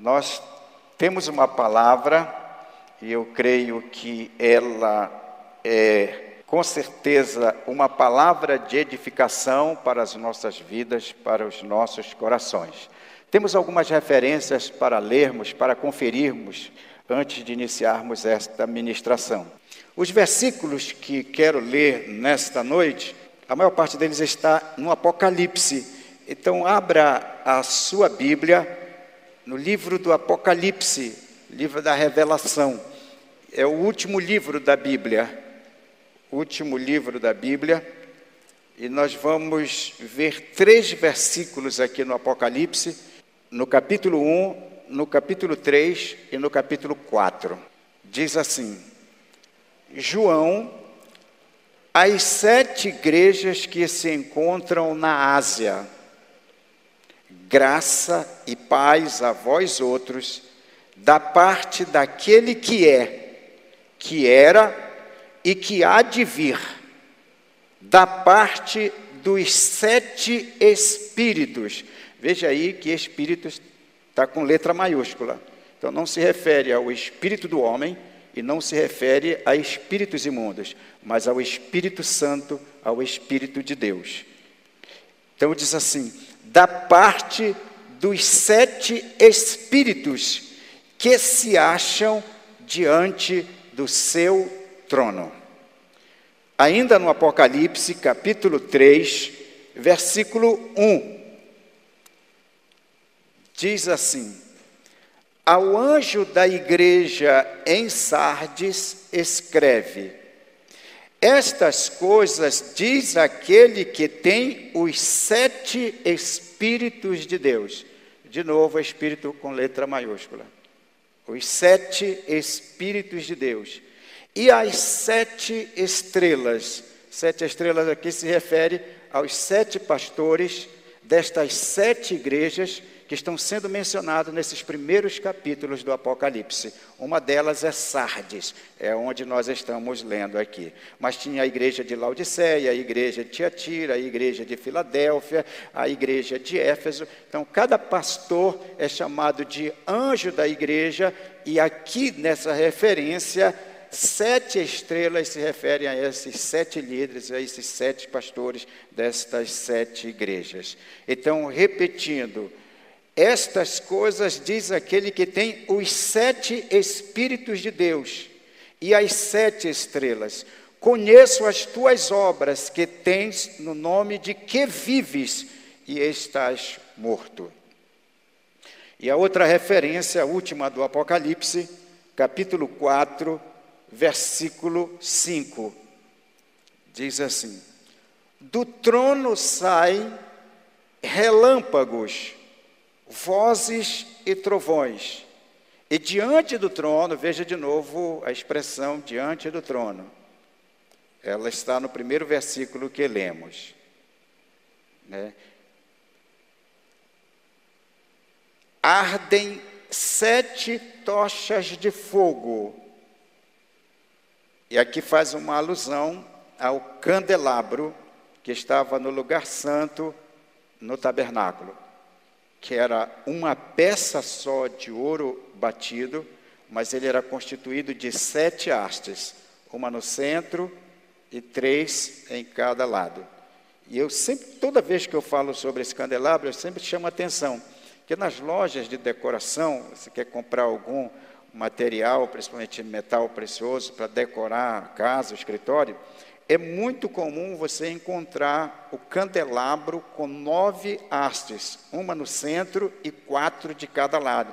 Nós temos uma palavra e eu creio que ela é com certeza uma palavra de edificação para as nossas vidas, para os nossos corações. Temos algumas referências para lermos, para conferirmos antes de iniciarmos esta ministração. Os versículos que quero ler nesta noite, a maior parte deles está no Apocalipse. Então, abra a sua Bíblia no livro do Apocalipse, livro da Revelação. É o último livro da Bíblia último livro da Bíblia, e nós vamos ver três versículos aqui no Apocalipse, no capítulo 1, no capítulo 3 e no capítulo 4. Diz assim: João, as sete igrejas que se encontram na Ásia, graça e paz a vós outros, da parte daquele que é, que era e que há de vir da parte dos sete espíritos. Veja aí que espíritos está com letra maiúscula. Então não se refere ao espírito do homem e não se refere a espíritos imundos, mas ao Espírito Santo, ao Espírito de Deus. Então diz assim: da parte dos sete espíritos que se acham diante do seu trono. Ainda no Apocalipse, capítulo 3, versículo 1, diz assim: Ao anjo da igreja em Sardes, escreve: Estas coisas diz aquele que tem os sete Espíritos de Deus. De novo, Espírito com letra maiúscula. Os sete Espíritos de Deus e as sete estrelas. Sete estrelas aqui se refere aos sete pastores destas sete igrejas que estão sendo mencionados nesses primeiros capítulos do Apocalipse. Uma delas é Sardes, é onde nós estamos lendo aqui. Mas tinha a igreja de Laodiceia, a igreja de Tiatira, a igreja de Filadélfia, a igreja de Éfeso. Então, cada pastor é chamado de anjo da igreja, e aqui nessa referência sete estrelas se referem a esses sete líderes, a esses sete pastores destas sete igrejas. Então, repetindo, estas coisas diz aquele que tem os sete Espíritos de Deus e as sete estrelas. Conheço as tuas obras que tens no nome de que vives e estás morto. E a outra referência, a última do Apocalipse, capítulo 4, versículo 5. Diz assim: Do trono saem relâmpagos, vozes e trovões. E diante do trono, veja de novo a expressão diante do trono. Ela está no primeiro versículo que lemos. Né? Ardem sete tochas de fogo e aqui faz uma alusão ao candelabro que estava no lugar santo no tabernáculo, que era uma peça só de ouro batido, mas ele era constituído de sete hastes, uma no centro e três em cada lado. E eu sempre, toda vez que eu falo sobre esse candelabro, eu sempre chamo a atenção que nas lojas de decoração, você quer comprar algum material, principalmente metal precioso, para decorar a casa, o escritório, é muito comum você encontrar o candelabro com nove hastes, uma no centro e quatro de cada lado.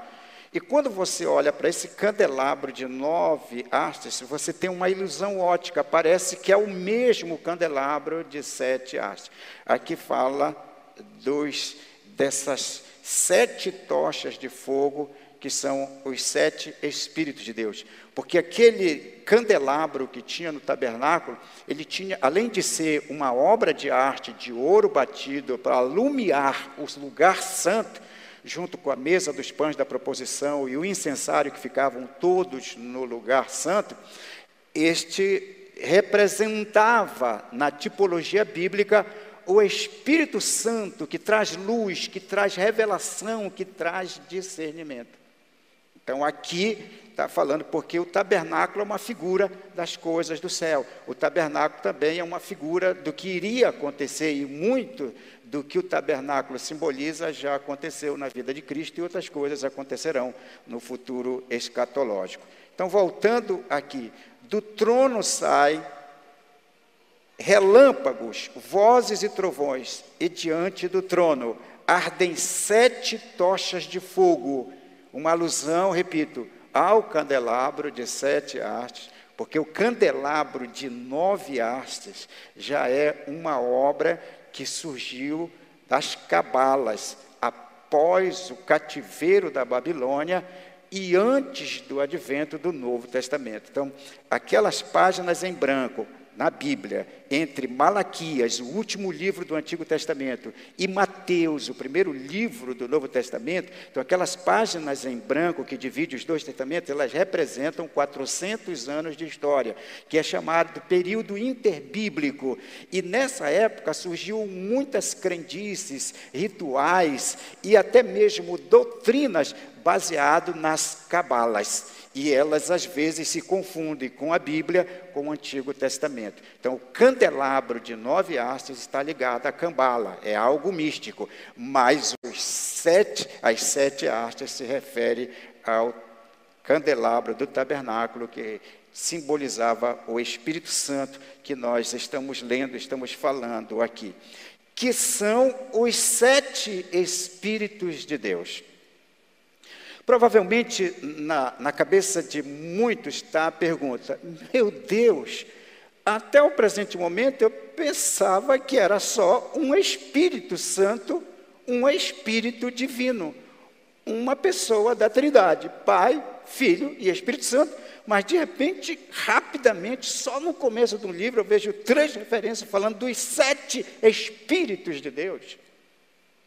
E quando você olha para esse candelabro de nove hastes, você tem uma ilusão ótica, parece que é o mesmo candelabro de sete hastes. Aqui fala dos, dessas sete tochas de fogo que são os sete Espíritos de Deus. Porque aquele candelabro que tinha no tabernáculo, ele tinha, além de ser uma obra de arte de ouro batido para alumiar o lugar santo, junto com a mesa dos pães da proposição e o incensário que ficavam todos no lugar santo, este representava na tipologia bíblica o Espírito Santo que traz luz, que traz revelação, que traz discernimento. Então aqui está falando porque o tabernáculo é uma figura das coisas do céu. O tabernáculo também é uma figura do que iria acontecer e muito do que o tabernáculo simboliza já aconteceu na vida de Cristo e outras coisas acontecerão no futuro escatológico. Então, voltando aqui, do trono sai relâmpagos, vozes e trovões, e diante do trono ardem sete tochas de fogo, uma alusão, repito, ao candelabro de sete hastes, porque o candelabro de nove hastes já é uma obra que surgiu das cabalas após o cativeiro da Babilônia e antes do advento do Novo Testamento. Então, aquelas páginas em branco, na Bíblia, entre Malaquias, o último livro do Antigo Testamento, e Mateus, o primeiro livro do Novo Testamento, então aquelas páginas em branco que dividem os dois testamentos, elas representam 400 anos de história, que é chamado período interbíblico. E nessa época surgiu muitas crendices, rituais e até mesmo doutrinas baseado nas cabalas e elas às vezes se confundem com a Bíblia, com o Antigo Testamento. Então, o candelabro de nove hastes está ligado à cambala, é algo místico, mas os sete, as sete hastes se refere ao candelabro do tabernáculo que simbolizava o Espírito Santo que nós estamos lendo, estamos falando aqui, que são os sete Espíritos de Deus. Provavelmente na, na cabeça de muitos está a pergunta: meu Deus, até o presente momento eu pensava que era só um Espírito Santo, um Espírito Divino, uma pessoa da Trindade, Pai, Filho e Espírito Santo. Mas de repente, rapidamente, só no começo do livro, eu vejo três referências falando dos sete Espíritos de Deus.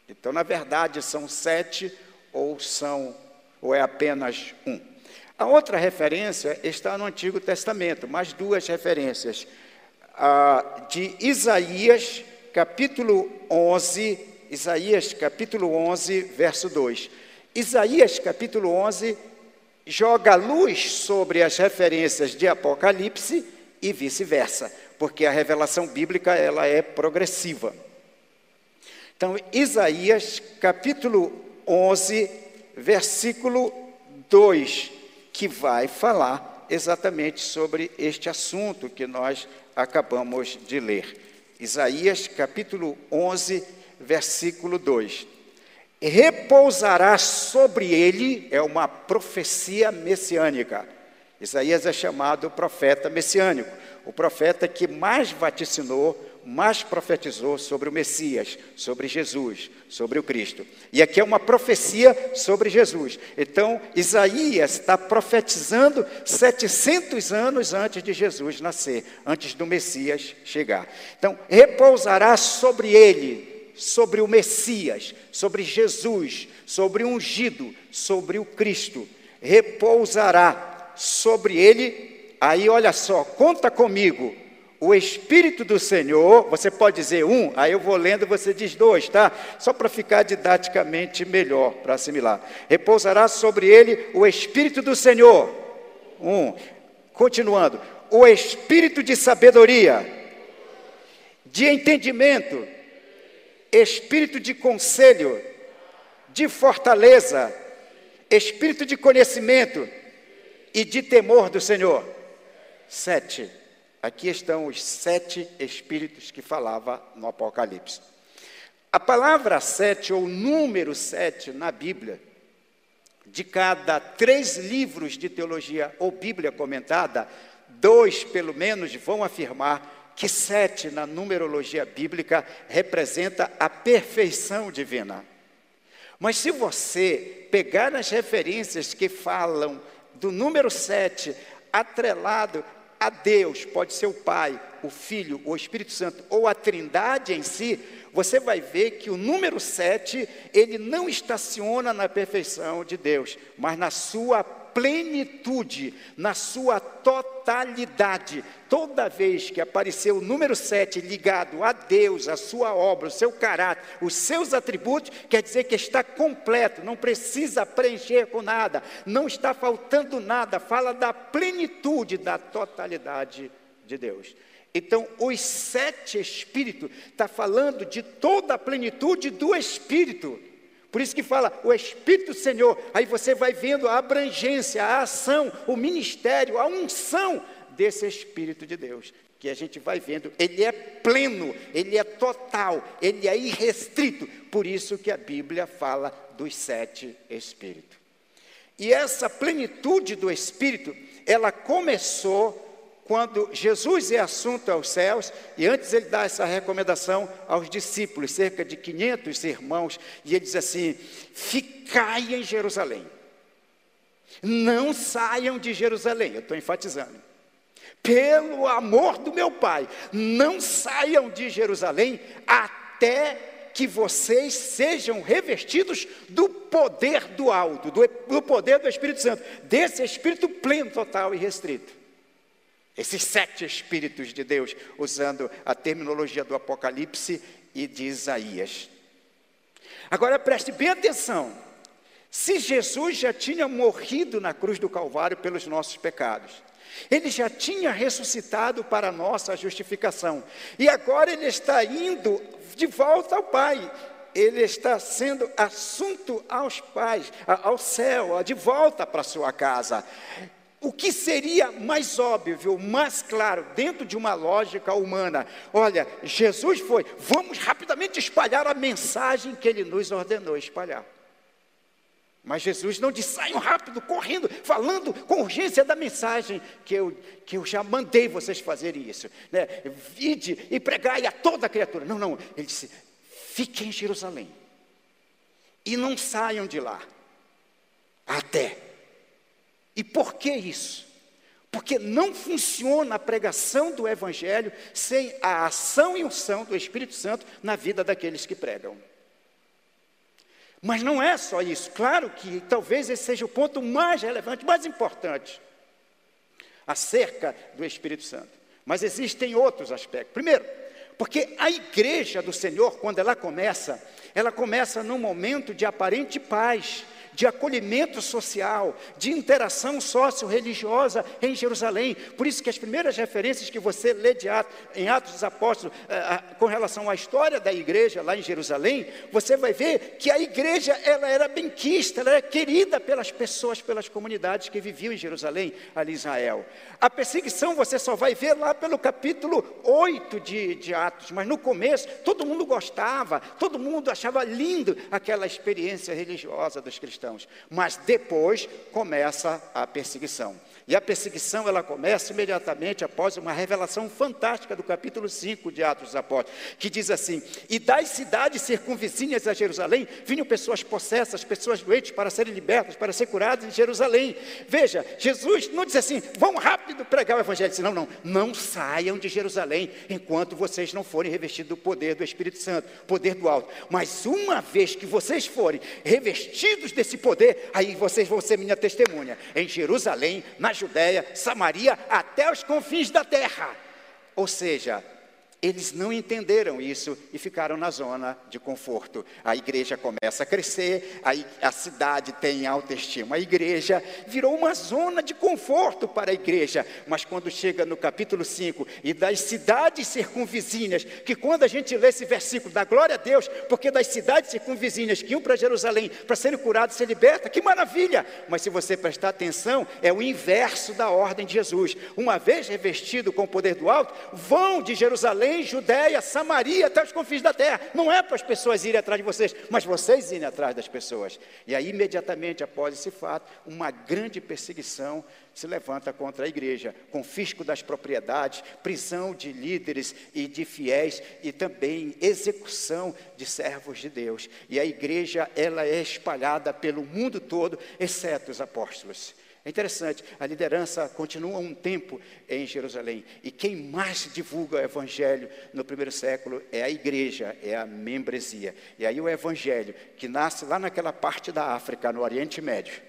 Então, na verdade, são sete ou são ou é apenas um? A outra referência está no Antigo Testamento, mais duas referências. Ah, de Isaías, capítulo 11, Isaías, capítulo 11, verso 2. Isaías, capítulo 11, joga luz sobre as referências de Apocalipse e vice-versa, porque a revelação bíblica ela é progressiva. Então, Isaías, capítulo 11, versículo 2, que vai falar exatamente sobre este assunto que nós acabamos de ler. Isaías capítulo 11, versículo 2. Repousará sobre ele, é uma profecia messiânica. Isaías é chamado profeta messiânico, o profeta que mais vaticinou mais profetizou sobre o Messias, sobre Jesus, sobre o Cristo. E aqui é uma profecia sobre Jesus. Então, Isaías está profetizando 700 anos antes de Jesus nascer, antes do Messias chegar. Então, repousará sobre ele, sobre o Messias, sobre Jesus, sobre o ungido, sobre o Cristo. Repousará sobre ele. Aí, olha só, conta comigo o Espírito do Senhor, você pode dizer um, aí eu vou lendo, você diz dois, tá? Só para ficar didaticamente melhor, para assimilar. Repousará sobre ele o Espírito do Senhor. Um. Continuando. O Espírito de sabedoria, de entendimento, Espírito de conselho, de fortaleza, Espírito de conhecimento e de temor do Senhor. Sete Aqui estão os sete espíritos que falava no Apocalipse. A palavra sete, ou número sete, na Bíblia, de cada três livros de teologia ou Bíblia comentada, dois, pelo menos, vão afirmar que sete, na numerologia bíblica, representa a perfeição divina. Mas se você pegar as referências que falam do número sete, atrelado a Deus, pode ser o Pai, o Filho, o Espírito Santo ou a Trindade em si, você vai ver que o número 7, ele não estaciona na perfeição de Deus, mas na sua plenitude, na sua totalidade. Toda vez que apareceu o número 7 ligado a Deus, a sua obra, o seu caráter, os seus atributos, quer dizer que está completo, não precisa preencher com nada, não está faltando nada, fala da plenitude, da totalidade de Deus. Então, os sete espíritos está falando de toda a plenitude do Espírito. Por isso que fala o Espírito do Senhor. Aí você vai vendo a abrangência, a ação, o ministério, a unção desse Espírito de Deus. Que a gente vai vendo, ele é pleno, ele é total, ele é irrestrito. Por isso que a Bíblia fala dos sete Espíritos. E essa plenitude do Espírito, ela começou quando Jesus é assunto aos céus, e antes ele dá essa recomendação aos discípulos, cerca de 500 irmãos, e ele diz assim: Ficai em Jerusalém, não saiam de Jerusalém, eu estou enfatizando. Pelo amor do meu Pai, não saiam de Jerusalém até que vocês sejam revestidos do poder do alto, do, do poder do Espírito Santo, desse Espírito pleno, total e restrito. Esses sete Espíritos de Deus, usando a terminologia do Apocalipse e de Isaías. Agora preste bem atenção. Se Jesus já tinha morrido na cruz do Calvário pelos nossos pecados, ele já tinha ressuscitado para a nossa justificação, e agora ele está indo de volta ao Pai, ele está sendo assunto aos pais, ao céu, de volta para sua casa. O que seria mais óbvio, mais claro, dentro de uma lógica humana? Olha, Jesus foi, vamos rapidamente espalhar a mensagem que ele nos ordenou espalhar. Mas Jesus não disse, saiam rápido, correndo, falando com urgência da mensagem que eu, que eu já mandei vocês fazerem isso. Né? Vide e pregai a toda a criatura. Não, não, ele disse, fiquem em Jerusalém e não saiam de lá até e por que isso? Porque não funciona a pregação do Evangelho sem a ação e unção do Espírito Santo na vida daqueles que pregam. Mas não é só isso. Claro que talvez esse seja o ponto mais relevante, mais importante, acerca do Espírito Santo. Mas existem outros aspectos. Primeiro, porque a igreja do Senhor, quando ela começa, ela começa num momento de aparente paz, de acolhimento social, de interação socio-religiosa em Jerusalém. Por isso que as primeiras referências que você lê Atos, em Atos dos Apóstolos eh, com relação à história da igreja lá em Jerusalém, você vai ver que a igreja ela era benquista, ela era querida pelas pessoas, pelas comunidades que viviam em Jerusalém, ali em Israel. A perseguição você só vai ver lá pelo capítulo 8 de, de Atos, mas no começo todo mundo gostava, todo mundo achava lindo aquela experiência religiosa dos cristãos cristãos. Mas depois começa a perseguição. E a perseguição ela começa imediatamente após uma revelação fantástica do capítulo 5 de Atos dos Apóstolos, que diz assim: E das cidades circunvizinhas a Jerusalém vinham pessoas possessas, pessoas doentes para serem libertas, para ser curadas em Jerusalém. Veja, Jesus não diz assim: vão rápido pregar o evangelho. Não, não, não saiam de Jerusalém enquanto vocês não forem revestidos do poder do Espírito Santo, poder do alto. Mas uma vez que vocês forem revestidos desse poder, aí vocês vão ser minha testemunha em Jerusalém, nas Judéia, Samaria, até os confins da terra. Ou seja, eles não entenderam isso e ficaram na zona de conforto. A igreja começa a crescer, a, a, cidade tem autoestima. A igreja virou uma zona de conforto para a igreja. Mas quando chega no capítulo 5, e das cidades circunvizinhas, que quando a gente lê esse versículo, dá glória a Deus, porque das cidades circunvizinhas que iam para Jerusalém para serem curados, ser liberta, que maravilha! Mas se você prestar atenção, é o inverso da ordem de Jesus. Uma vez revestido com o poder do alto, vão de Jerusalém Jerusalém, Judéia, Samaria, até os confins da terra. Não é para as pessoas irem atrás de vocês, mas vocês irem atrás das pessoas. E aí, imediatamente após esse fato, uma grande perseguição se levanta contra a igreja, confisco das propriedades, prisão de líderes e de fiéis e também execução de servos de Deus. E a igreja, ela é espalhada pelo mundo todo, exceto os apóstolos. É interessante, a liderança continua um tempo em Jerusalém. E quem mais divulga o evangelho no primeiro século é a igreja, é a membresia. E aí o evangelho, que nasce lá naquela parte da África, no Oriente Médio,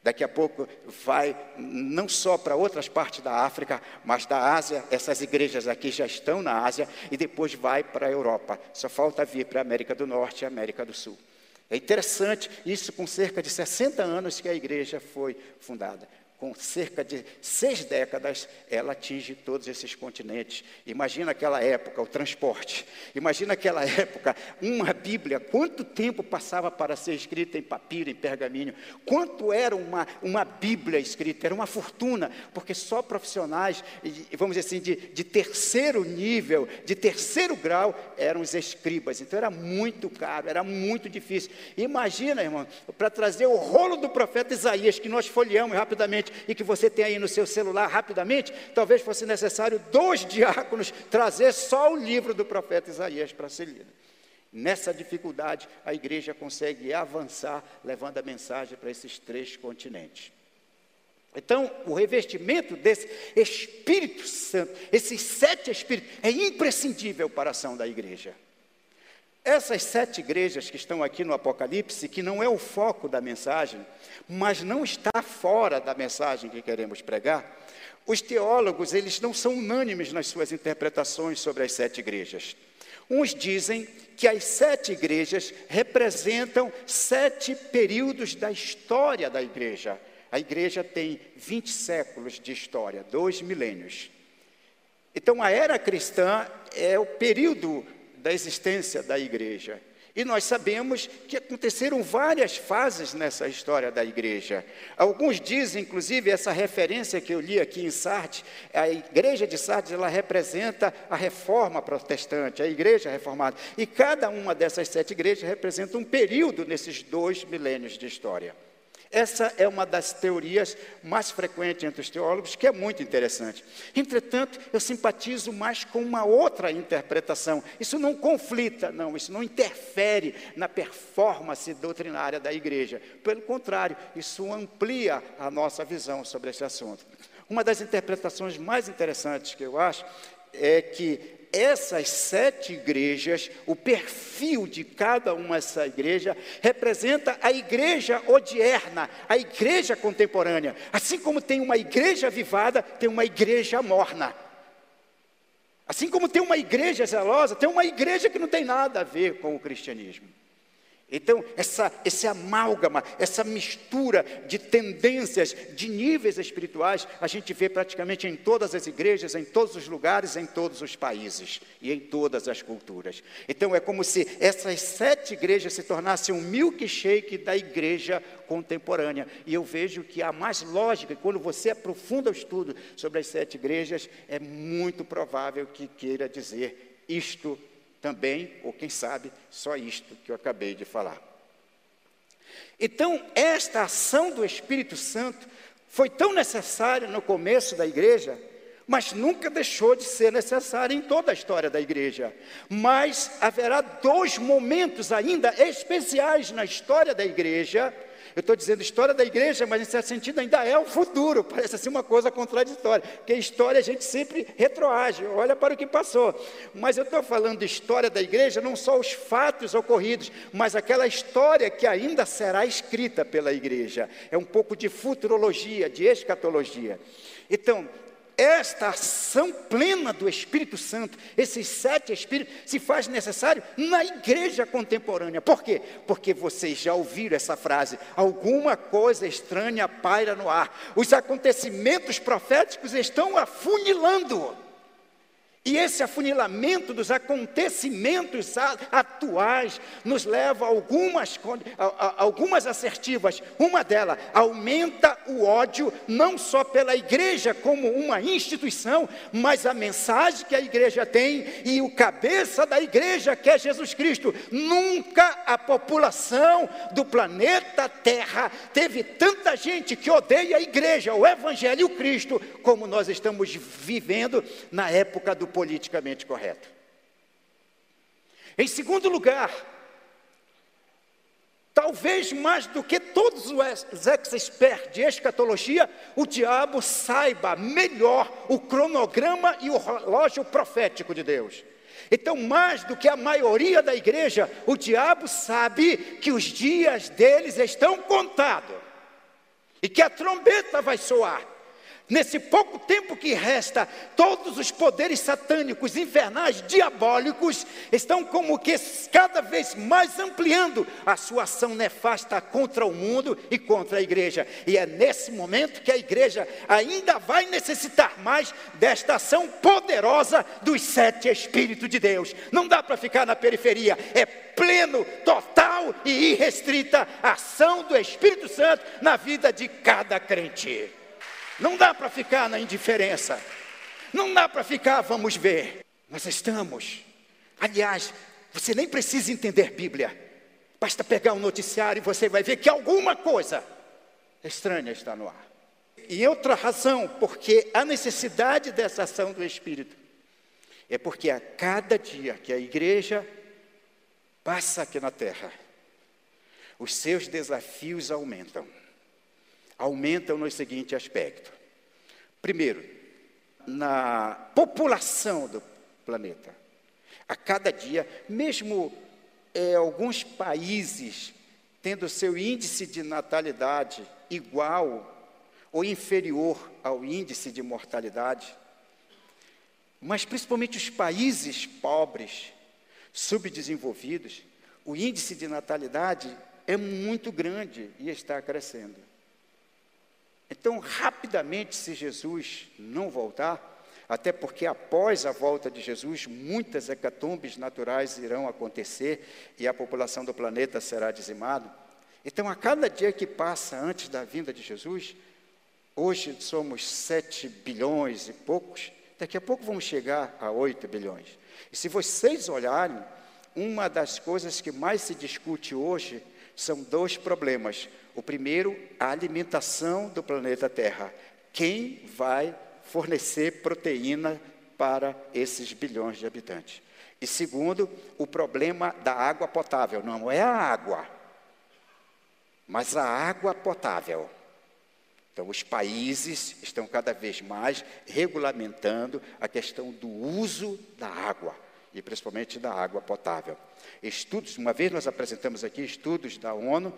Daqui a pouco vai não só para outras partes da África, mas da Ásia. Essas igrejas aqui já estão na Ásia e depois vai para a Europa. Só falta vir para a América do Norte e América do Sul. É interessante isso com cerca de 60 anos que a igreja foi fundada com cerca de seis décadas, ela atinge todos esses continentes. Imagina aquela época, o transporte. Imagina aquela época, uma Bíblia, quanto tempo passava para ser escrita em papiro, em pergaminho? Quanto era uma, uma Bíblia escrita? Era uma fortuna, porque só profissionais, vamos dizer assim, de, de terceiro nível, de terceiro grau, eram os escribas. Então era muito caro, era muito difícil. Imagina, irmão, para trazer o rolo do profeta Isaías, que nós folheamos rapidamente e que você tem aí no seu celular rapidamente, talvez fosse necessário dois diáconos trazer só o livro do profeta Isaías para ser lido. Nessa dificuldade, a igreja consegue avançar, levando a mensagem para esses três continentes. Então, o revestimento desse Espírito Santo, esses sete Espíritos, é imprescindível para a ação da igreja. Essas sete igrejas que estão aqui no Apocalipse, que não é o foco da mensagem, mas não está fora da mensagem que queremos pregar, os teólogos, eles não são unânimes nas suas interpretações sobre as sete igrejas. Uns dizem que as sete igrejas representam sete períodos da história da igreja. A igreja tem 20 séculos de história, dois milênios. Então, a era cristã é o período da existência da igreja. E nós sabemos que aconteceram várias fases nessa história da igreja. Alguns dizem, inclusive, essa referência que eu li aqui em Sardes, a igreja de Sardes, ela representa a reforma protestante, a igreja reformada. E cada uma dessas sete igrejas representa um período nesses dois milênios de história. Essa é uma das teorias mais frequentes entre os teólogos, que é muito interessante. Entretanto, eu simpatizo mais com uma outra interpretação. Isso não conflita, não, isso não interfere na performance doutrinária da igreja. Pelo contrário, isso amplia a nossa visão sobre esse assunto. Uma das interpretações mais interessantes que eu acho é que essas sete igrejas, o perfil de cada uma dessa igreja, representa a igreja odierna, a igreja contemporânea. Assim como tem uma igreja avivada, tem uma igreja morna. Assim como tem uma igreja zelosa, tem uma igreja que não tem nada a ver com o cristianismo. Então, essa, esse amálgama, essa mistura de tendências, de níveis espirituais, a gente vê praticamente em todas as igrejas, em todos os lugares, em todos os países e em todas as culturas. Então, é como se essas sete igrejas se tornassem um milkshake da igreja contemporânea. E eu vejo que a mais lógica, quando você aprofunda o estudo sobre as sete igrejas, é muito provável que queira dizer isto também, ou quem sabe, só isto que eu acabei de falar. Então, esta ação do Espírito Santo foi tão necessária no começo da igreja, mas nunca deixou de ser necessária em toda a história da igreja. Mas haverá dois momentos ainda especiais na história da igreja eu estou dizendo história da igreja, mas em certo sentido ainda é o futuro. Parece assim uma coisa contraditória. Porque história a gente sempre retroage, olha para o que passou. Mas eu estou falando história da igreja, não só os fatos ocorridos, mas aquela história que ainda será escrita pela igreja. É um pouco de futurologia, de escatologia. Então, esta ação plena do Espírito Santo, esses sete Espíritos, se faz necessário na igreja contemporânea. Por quê? Porque vocês já ouviram essa frase: alguma coisa estranha paira no ar. Os acontecimentos proféticos estão afunilando. E esse afunilamento dos acontecimentos atuais nos leva a algumas, a algumas assertivas. Uma delas, aumenta o ódio, não só pela igreja como uma instituição, mas a mensagem que a igreja tem e o cabeça da igreja, que é Jesus Cristo. Nunca a população do planeta Terra teve tanta gente que odeia a igreja, o Evangelho e o Cristo, como nós estamos vivendo na época do politicamente correto. Em segundo lugar, Talvez mais do que todos os ex-experts de escatologia, o diabo saiba melhor o cronograma e o relógio profético de Deus. Então, mais do que a maioria da igreja, o diabo sabe que os dias deles estão contados e que a trombeta vai soar. Nesse pouco tempo que resta, todos os poderes satânicos, infernais, diabólicos, estão como que cada vez mais ampliando a sua ação nefasta contra o mundo e contra a igreja. E é nesse momento que a igreja ainda vai necessitar mais desta ação poderosa dos sete Espíritos de Deus. Não dá para ficar na periferia, é pleno, total e irrestrita ação do Espírito Santo na vida de cada crente. Não dá para ficar na indiferença. Não dá para ficar, vamos ver. Nós estamos. Aliás, você nem precisa entender Bíblia. Basta pegar um noticiário e você vai ver que alguma coisa estranha está no ar. E outra razão, porque a necessidade dessa ação do Espírito é porque a cada dia que a igreja passa aqui na terra, os seus desafios aumentam aumentam no seguinte aspecto. Primeiro, na população do planeta. A cada dia, mesmo é, alguns países tendo seu índice de natalidade igual ou inferior ao índice de mortalidade, mas principalmente os países pobres, subdesenvolvidos, o índice de natalidade é muito grande e está crescendo. Então, rapidamente, se Jesus não voltar, até porque após a volta de Jesus, muitas hecatombes naturais irão acontecer e a população do planeta será dizimada. Então, a cada dia que passa antes da vinda de Jesus, hoje somos 7 bilhões e poucos, daqui a pouco vamos chegar a 8 bilhões. E se vocês olharem, uma das coisas que mais se discute hoje são dois problemas. O primeiro, a alimentação do planeta Terra. Quem vai fornecer proteína para esses bilhões de habitantes? E segundo, o problema da água potável. Não é a água, mas a água potável. Então, os países estão cada vez mais regulamentando a questão do uso da água, e principalmente da água potável. Estudos, uma vez nós apresentamos aqui estudos da ONU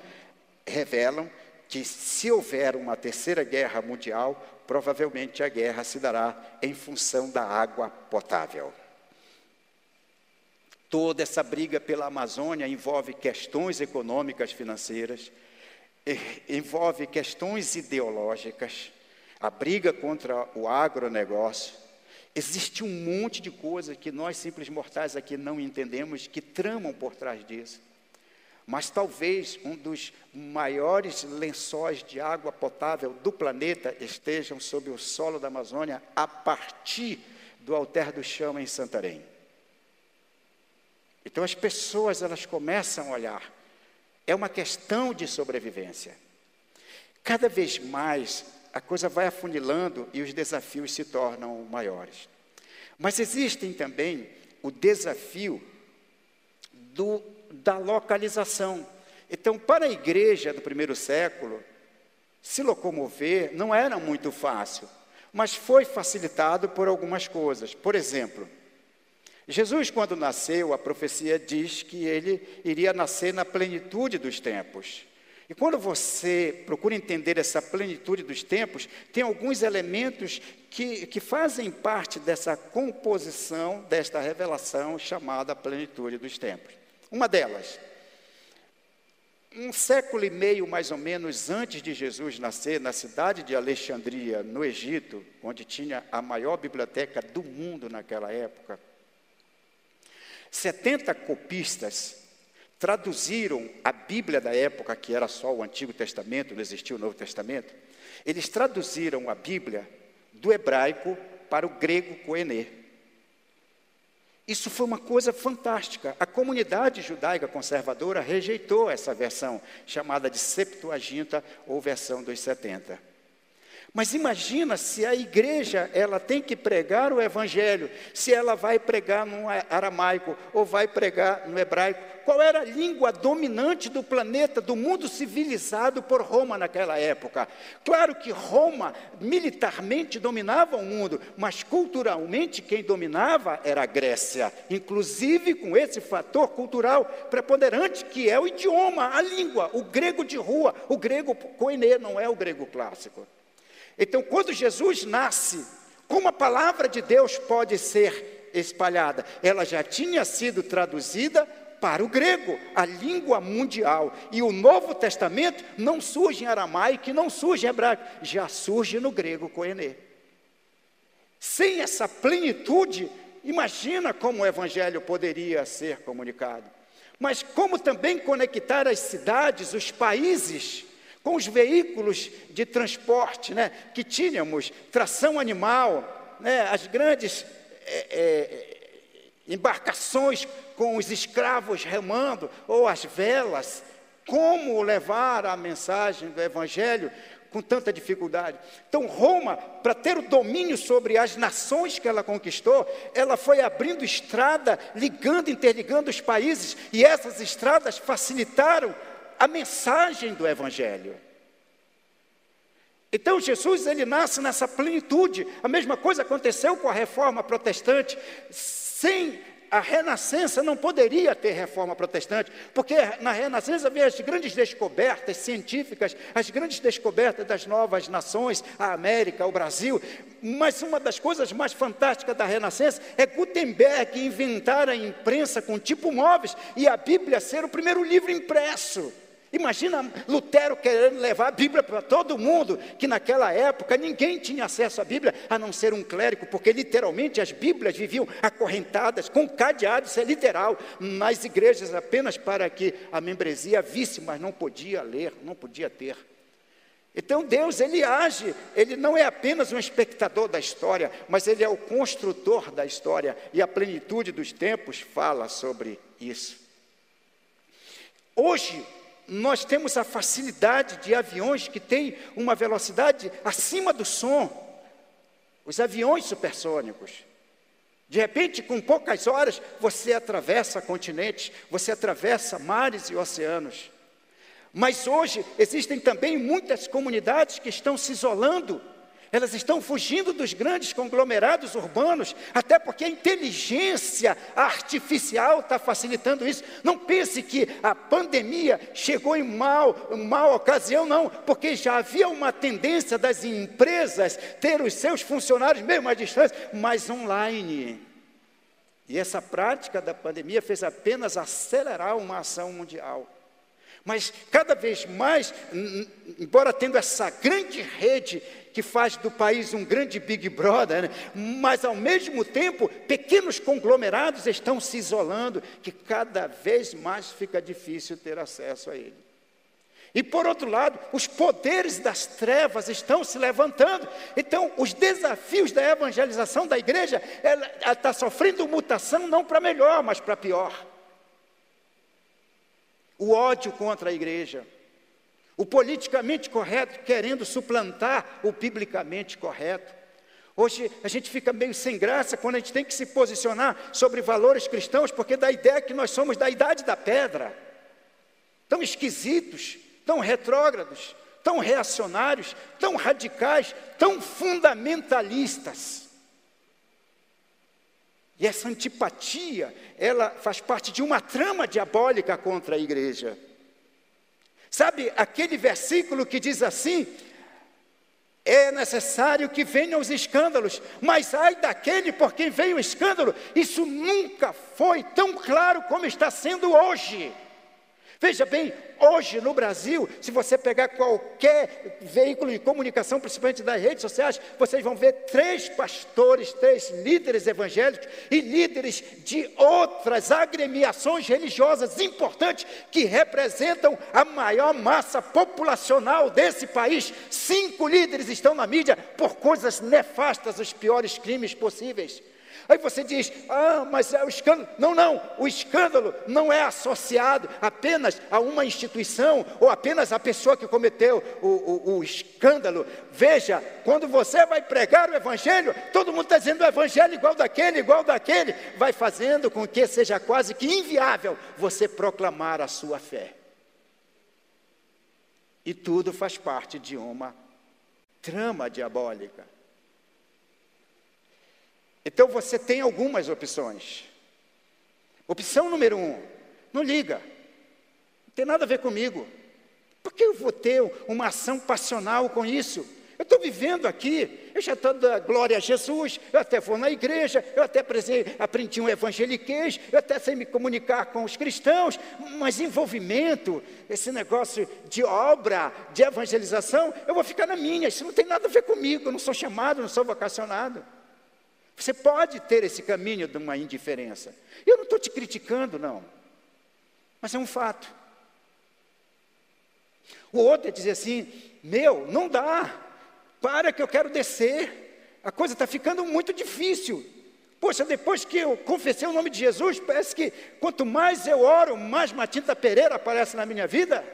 revelam que se houver uma terceira guerra mundial, provavelmente a guerra se dará em função da água potável. Toda essa briga pela Amazônia envolve questões econômicas, financeiras, envolve questões ideológicas, a briga contra o agronegócio. Existe um monte de coisas que nós simples mortais aqui não entendemos, que tramam por trás disso. Mas talvez um dos maiores lençóis de água potável do planeta estejam sob o solo da Amazônia a partir do altar do chão em Santarém. Então as pessoas elas começam a olhar. É uma questão de sobrevivência. Cada vez mais a coisa vai afunilando e os desafios se tornam maiores. Mas existem também o desafio do da localização. Então, para a igreja do primeiro século, se locomover não era muito fácil, mas foi facilitado por algumas coisas. Por exemplo, Jesus, quando nasceu, a profecia diz que ele iria nascer na plenitude dos tempos. E quando você procura entender essa plenitude dos tempos, tem alguns elementos que, que fazem parte dessa composição, desta revelação chamada plenitude dos tempos. Uma delas, um século e meio mais ou menos antes de Jesus nascer, na cidade de Alexandria, no Egito, onde tinha a maior biblioteca do mundo naquela época, 70 copistas traduziram a Bíblia da época, que era só o Antigo Testamento, não existia o Novo Testamento. Eles traduziram a Bíblia do hebraico para o grego koenê. Isso foi uma coisa fantástica. A comunidade judaica conservadora rejeitou essa versão, chamada de Septuaginta ou versão dos 70. Mas imagina se a igreja ela tem que pregar o evangelho, se ela vai pregar no aramaico ou vai pregar no hebraico. Qual era a língua dominante do planeta, do mundo civilizado por Roma naquela época? Claro que Roma militarmente dominava o mundo, mas culturalmente quem dominava era a Grécia, inclusive com esse fator cultural preponderante que é o idioma, a língua, o grego de rua, o grego koiné, não é o grego clássico. Então, quando Jesus nasce, como a palavra de Deus pode ser espalhada? Ela já tinha sido traduzida para o grego, a língua mundial. E o Novo Testamento não surge em aramaico, não surge em hebraico, já surge no grego koenê. Sem essa plenitude, imagina como o evangelho poderia ser comunicado. Mas como também conectar as cidades, os países, com os veículos de transporte né, que tínhamos, tração animal, né, as grandes é, é, embarcações com os escravos remando, ou as velas, como levar a mensagem do Evangelho com tanta dificuldade. Então, Roma, para ter o domínio sobre as nações que ela conquistou, ela foi abrindo estrada, ligando, interligando os países, e essas estradas facilitaram a mensagem do Evangelho. Então Jesus ele nasce nessa plenitude. A mesma coisa aconteceu com a reforma protestante. Sem a renascença não poderia ter reforma protestante, porque na renascença havia as grandes descobertas científicas, as grandes descobertas das novas nações, a América, o Brasil. Mas uma das coisas mais fantásticas da renascença é Gutenberg inventar a imprensa com tipo móveis e a Bíblia ser o primeiro livro impresso. Imagina Lutero querendo levar a Bíblia para todo mundo, que naquela época ninguém tinha acesso à Bíblia, a não ser um clérigo, porque literalmente as Bíblias viviam acorrentadas, com cadeados, isso é literal, nas igrejas apenas para que a membresia visse, mas não podia ler, não podia ter. Então Deus, ele age, ele não é apenas um espectador da história, mas ele é o construtor da história, e a plenitude dos tempos fala sobre isso. Hoje, nós temos a facilidade de aviões que têm uma velocidade acima do som, os aviões supersônicos. De repente, com poucas horas, você atravessa continentes, você atravessa mares e oceanos. Mas hoje existem também muitas comunidades que estão se isolando elas estão fugindo dos grandes conglomerados urbanos, até porque a inteligência artificial está facilitando isso. Não pense que a pandemia chegou em mal, mal ocasião, não, porque já havia uma tendência das empresas ter os seus funcionários mesmo à distância, mas online. E essa prática da pandemia fez apenas acelerar uma ação mundial. Mas cada vez mais, embora tendo essa grande rede que faz do país um grande Big Brother, né? mas ao mesmo tempo, pequenos conglomerados estão se isolando, que cada vez mais fica difícil ter acesso a ele. E por outro lado, os poderes das trevas estão se levantando. Então, os desafios da evangelização da igreja, ela está sofrendo mutação não para melhor, mas para pior. O ódio contra a igreja, o politicamente correto querendo suplantar o biblicamente correto. Hoje a gente fica meio sem graça quando a gente tem que se posicionar sobre valores cristãos, porque dá a ideia que nós somos da idade da pedra, tão esquisitos, tão retrógrados, tão reacionários, tão radicais, tão fundamentalistas. E essa antipatia, ela faz parte de uma trama diabólica contra a igreja. Sabe aquele versículo que diz assim: é necessário que venham os escândalos, mas ai daquele por quem veio o escândalo, isso nunca foi tão claro como está sendo hoje. Veja bem, hoje no Brasil, se você pegar qualquer veículo de comunicação, principalmente das redes sociais, vocês vão ver três pastores, três líderes evangélicos e líderes de outras agremiações religiosas importantes que representam a maior massa populacional desse país. Cinco líderes estão na mídia por coisas nefastas, os piores crimes possíveis. Aí você diz: ah, mas é o escândalo. Não, não, o escândalo não é associado apenas a uma instituição ou apenas a pessoa que cometeu o, o, o escândalo. Veja, quando você vai pregar o Evangelho, todo mundo está dizendo o Evangelho igual daquele, igual daquele, vai fazendo com que seja quase que inviável você proclamar a sua fé. E tudo faz parte de uma trama diabólica. Então você tem algumas opções. Opção número um: não liga, não tem nada a ver comigo. Por que eu vou ter uma ação passional com isso? Eu estou vivendo aqui, eu já estou dando glória a Jesus, eu até vou na igreja, eu até aprendi um evangeliquez, eu até sei me comunicar com os cristãos, mas envolvimento, esse negócio de obra, de evangelização, eu vou ficar na minha, isso não tem nada a ver comigo, eu não sou chamado, não sou vocacionado. Você pode ter esse caminho de uma indiferença. Eu não estou te criticando, não. Mas é um fato. O outro é dizer assim: meu, não dá. Para que eu quero descer. A coisa está ficando muito difícil. Poxa, depois que eu confessei o nome de Jesus, parece que quanto mais eu oro, mais Matinta Pereira aparece na minha vida.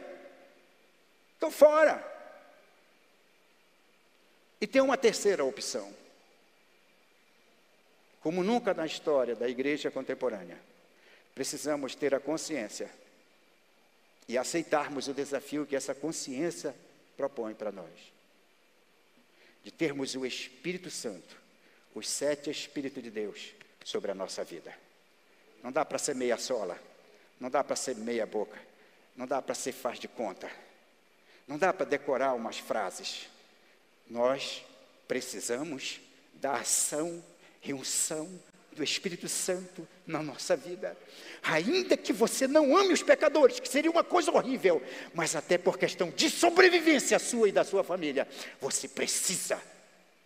Estou fora. E tem uma terceira opção como nunca na história da igreja contemporânea, precisamos ter a consciência e aceitarmos o desafio que essa consciência propõe para nós. De termos o Espírito Santo, os sete Espíritos de Deus sobre a nossa vida. Não dá para ser meia sola, não dá para ser meia boca, não dá para ser faz de conta, não dá para decorar umas frases. Nós precisamos da ação e unção do Espírito Santo na nossa vida. Ainda que você não ame os pecadores, que seria uma coisa horrível, mas até por questão de sobrevivência sua e da sua família, você precisa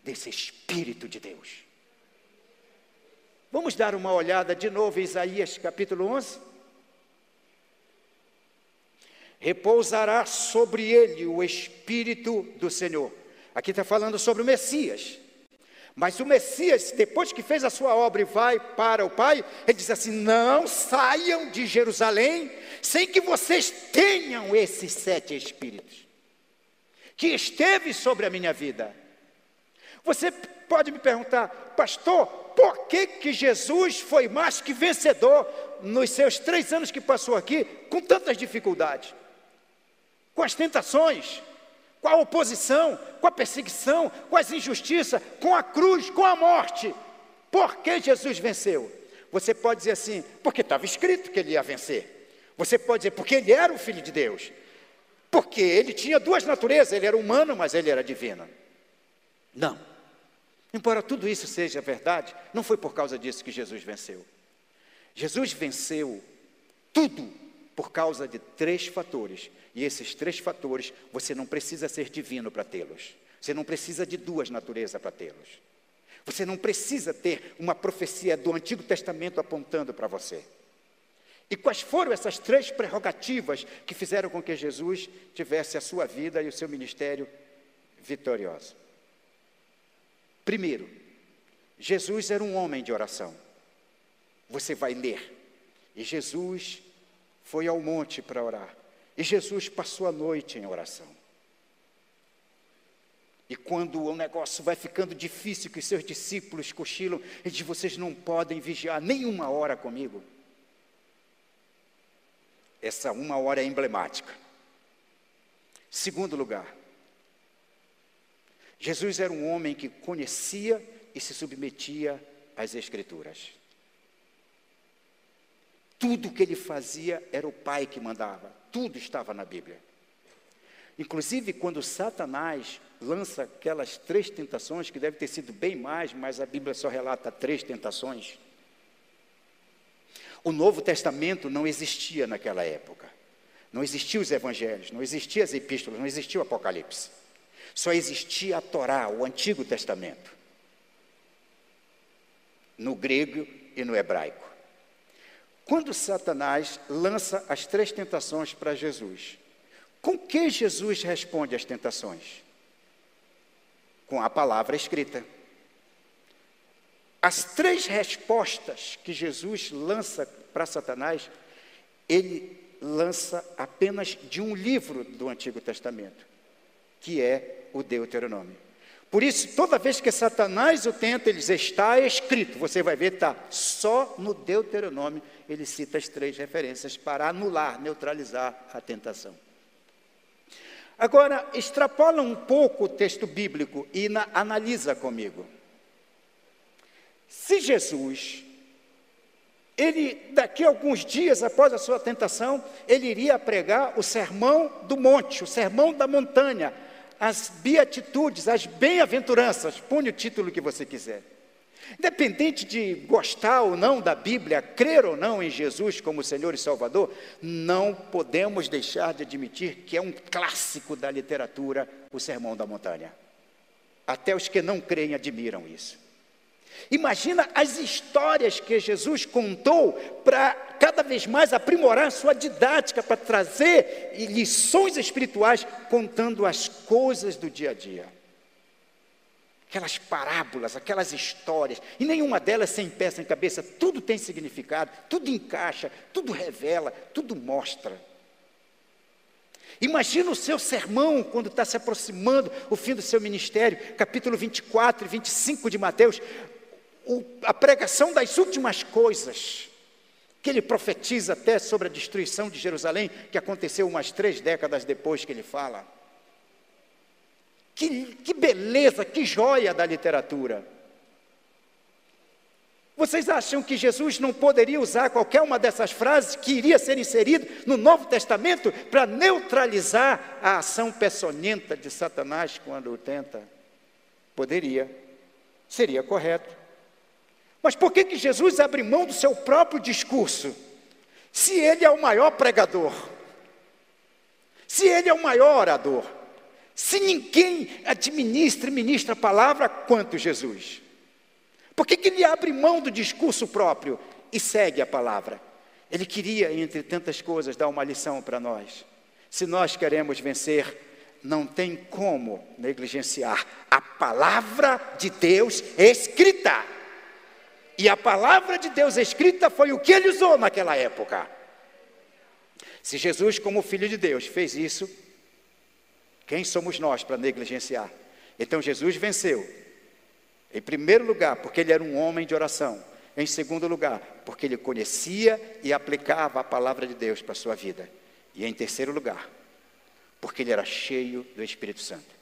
desse Espírito de Deus. Vamos dar uma olhada de novo em Isaías capítulo 11? Repousará sobre ele o Espírito do Senhor. Aqui está falando sobre o Messias. Mas o Messias, depois que fez a sua obra e vai para o Pai, ele diz assim: Não saiam de Jerusalém sem que vocês tenham esses sete Espíritos, que esteve sobre a minha vida. Você pode me perguntar, pastor, por que, que Jesus foi mais que vencedor nos seus três anos que passou aqui, com tantas dificuldades, com as tentações? Com a oposição, com a perseguição, com as injustiças, com a cruz, com a morte. Por que Jesus venceu? Você pode dizer assim, porque estava escrito que ele ia vencer. Você pode dizer, porque ele era o Filho de Deus. Porque ele tinha duas naturezas, ele era humano, mas ele era divino. Não. Embora tudo isso seja verdade, não foi por causa disso que Jesus venceu. Jesus venceu tudo por causa de três fatores e esses três fatores, você não precisa ser divino para tê-los. Você não precisa de duas naturezas para tê-los. Você não precisa ter uma profecia do Antigo Testamento apontando para você. E quais foram essas três prerrogativas que fizeram com que Jesus tivesse a sua vida e o seu ministério vitorioso? Primeiro, Jesus era um homem de oração. Você vai ler. E Jesus foi ao monte para orar. E Jesus passou a noite em oração. E quando o negócio vai ficando difícil, que seus discípulos cochilam, ele diz: vocês não podem vigiar nem uma hora comigo. Essa uma hora é emblemática. Segundo lugar, Jesus era um homem que conhecia e se submetia às Escrituras. Tudo que ele fazia era o Pai que mandava. Tudo estava na Bíblia. Inclusive, quando Satanás lança aquelas três tentações, que deve ter sido bem mais, mas a Bíblia só relata três tentações. O Novo Testamento não existia naquela época. Não existiam os evangelhos, não existiam as epístolas, não existia o Apocalipse. Só existia a Torá, o Antigo Testamento. No grego e no hebraico. Quando Satanás lança as três tentações para Jesus, com que Jesus responde às tentações? Com a palavra escrita. as três respostas que Jesus lança para Satanás, ele lança apenas de um livro do Antigo Testamento, que é o Deuteronômio. Por isso, toda vez que Satanás o tenta, ele diz: está escrito. Você vai ver, está só no Deuteronômio. Ele cita as três referências para anular, neutralizar a tentação. Agora, extrapola um pouco o texto bíblico e na, analisa comigo. Se Jesus, ele, daqui a alguns dias após a sua tentação, ele iria pregar o sermão do monte, o sermão da montanha, as beatitudes, as bem-aventuranças, põe o título que você quiser. Independente de gostar ou não da Bíblia, crer ou não em Jesus como Senhor e Salvador, não podemos deixar de admitir que é um clássico da literatura o Sermão da Montanha. Até os que não creem admiram isso. Imagina as histórias que Jesus contou para cada vez mais aprimorar sua didática, para trazer lições espirituais, contando as coisas do dia a dia. Aquelas parábolas, aquelas histórias, e nenhuma delas sem peça em cabeça, tudo tem significado, tudo encaixa, tudo revela, tudo mostra. Imagina o seu sermão quando está se aproximando o fim do seu ministério, capítulo 24 e 25 de Mateus a pregação das últimas coisas, que ele profetiza até sobre a destruição de Jerusalém, que aconteceu umas três décadas depois que ele fala. Que, que beleza, que joia da literatura. Vocês acham que Jesus não poderia usar qualquer uma dessas frases que iria ser inserido no Novo Testamento para neutralizar a ação peçonhenta de Satanás quando o tenta? Poderia, seria correto. Mas por que, que Jesus abre mão do seu próprio discurso? Se ele é o maior pregador, se ele é o maior orador, se ninguém administra e ministra a palavra quanto Jesus. Por que, que ele abre mão do discurso próprio e segue a palavra? Ele queria, entre tantas coisas, dar uma lição para nós. Se nós queremos vencer, não tem como negligenciar a palavra de Deus escrita. E a palavra de Deus escrita foi o que ele usou naquela época. Se Jesus, como filho de Deus, fez isso, quem somos nós para negligenciar? Então Jesus venceu. Em primeiro lugar, porque ele era um homem de oração. Em segundo lugar, porque ele conhecia e aplicava a palavra de Deus para a sua vida. E em terceiro lugar, porque ele era cheio do Espírito Santo.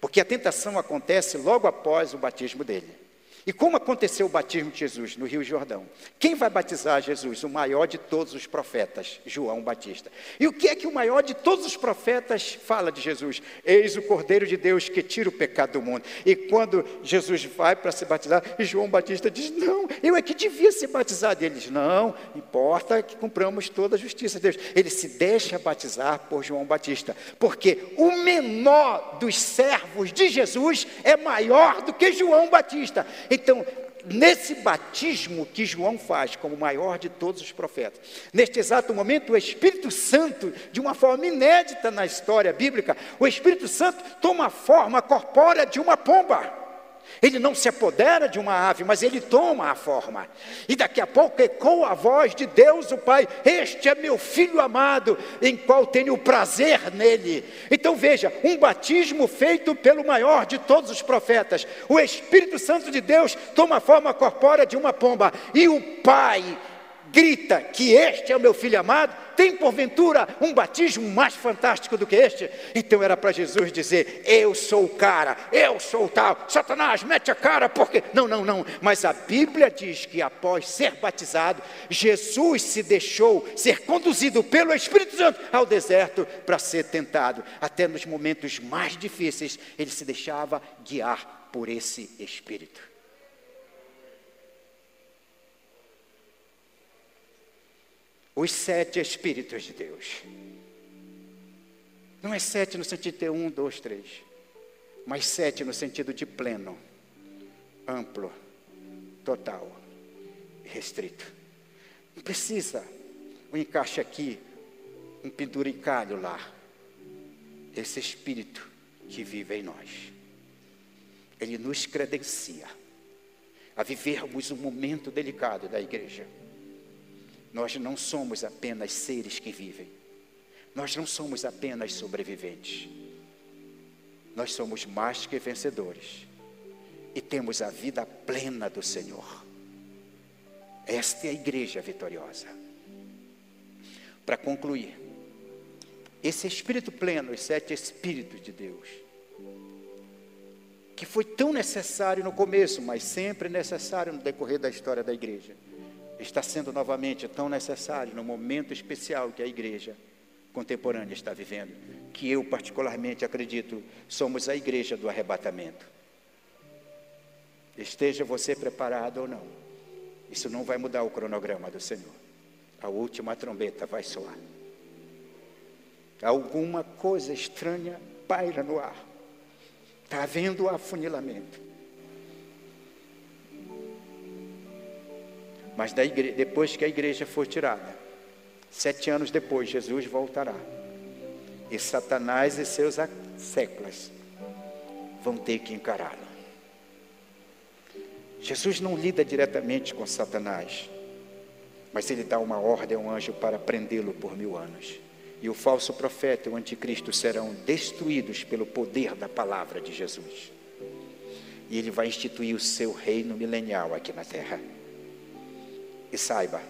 Porque a tentação acontece logo após o batismo dele. E como aconteceu o batismo de Jesus no Rio Jordão? Quem vai batizar Jesus? O maior de todos os profetas, João Batista. E o que é que o maior de todos os profetas fala de Jesus? Eis o Cordeiro de Deus que tira o pecado do mundo. E quando Jesus vai para se batizar, João Batista diz: Não, eu é que devia ser batizado. E ele diz: Não, importa que cumpramos toda a justiça de Deus. Ele se deixa batizar por João Batista, porque o menor dos servos de Jesus é maior do que João Batista. Então, nesse batismo que João faz como maior de todos os profetas, neste exato momento, o Espírito Santo, de uma forma inédita na história bíblica, o Espírito Santo toma a forma corpórea de uma pomba. Ele não se apodera de uma ave, mas ele toma a forma. E daqui a pouco ecoa a voz de Deus, o Pai: Este é meu filho amado, em qual tenho prazer nele. Então veja: um batismo feito pelo maior de todos os profetas. O Espírito Santo de Deus toma a forma corpórea de uma pomba. E o Pai grita que este é o meu filho amado, tem porventura um batismo mais fantástico do que este? Então era para Jesus dizer: Eu sou o cara, eu sou o tal, Satanás, mete a cara, porque. Não, não, não. Mas a Bíblia diz que após ser batizado, Jesus se deixou ser conduzido pelo Espírito Santo ao deserto para ser tentado. Até nos momentos mais difíceis, ele se deixava guiar por esse Espírito. Os sete Espíritos de Deus. Não é sete no sentido de ter um, dois, três, mas sete no sentido de pleno, amplo, total, restrito. Não precisa um encaixe aqui, um penduricalho lá. Esse Espírito que vive em nós, ele nos credencia a vivermos um momento delicado da igreja. Nós não somos apenas seres que vivem, nós não somos apenas sobreviventes, nós somos mais que vencedores e temos a vida plena do Senhor. Esta é a igreja vitoriosa. Para concluir, esse Espírito pleno, os sete Espíritos de Deus, que foi tão necessário no começo, mas sempre necessário no decorrer da história da igreja, está sendo novamente tão necessário no momento especial que a igreja contemporânea está vivendo, que eu particularmente acredito somos a igreja do arrebatamento. Esteja você preparado ou não, isso não vai mudar o cronograma do Senhor. A última trombeta vai soar. Alguma coisa estranha paira no ar. Está havendo afunilamento. Mas igreja, depois que a igreja for tirada, sete anos depois, Jesus voltará. E Satanás e seus séculos vão ter que encará-lo. Jesus não lida diretamente com Satanás, mas ele dá uma ordem a um anjo para prendê-lo por mil anos e o falso profeta e o anticristo serão destruídos pelo poder da palavra de Jesus. E ele vai instituir o seu reino milenial aqui na terra. E saiba,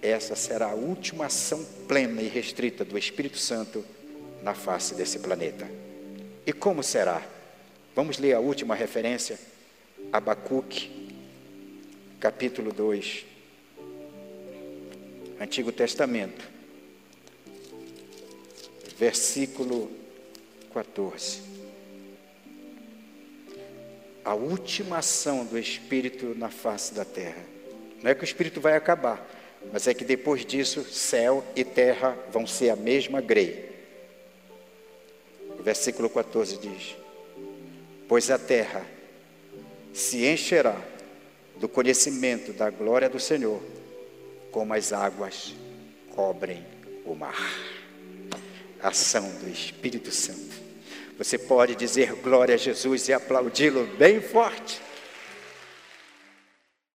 essa será a última ação plena e restrita do Espírito Santo na face desse planeta. E como será? Vamos ler a última referência, Abacuque, capítulo 2, Antigo Testamento versículo 14. A última ação do Espírito na face da terra. Não é que o Espírito vai acabar, mas é que depois disso, céu e terra vão ser a mesma grei. O versículo 14 diz: Pois a terra se encherá do conhecimento da glória do Senhor, como as águas cobrem o mar ação do Espírito Santo. Você pode dizer glória a Jesus e aplaudi-lo bem forte.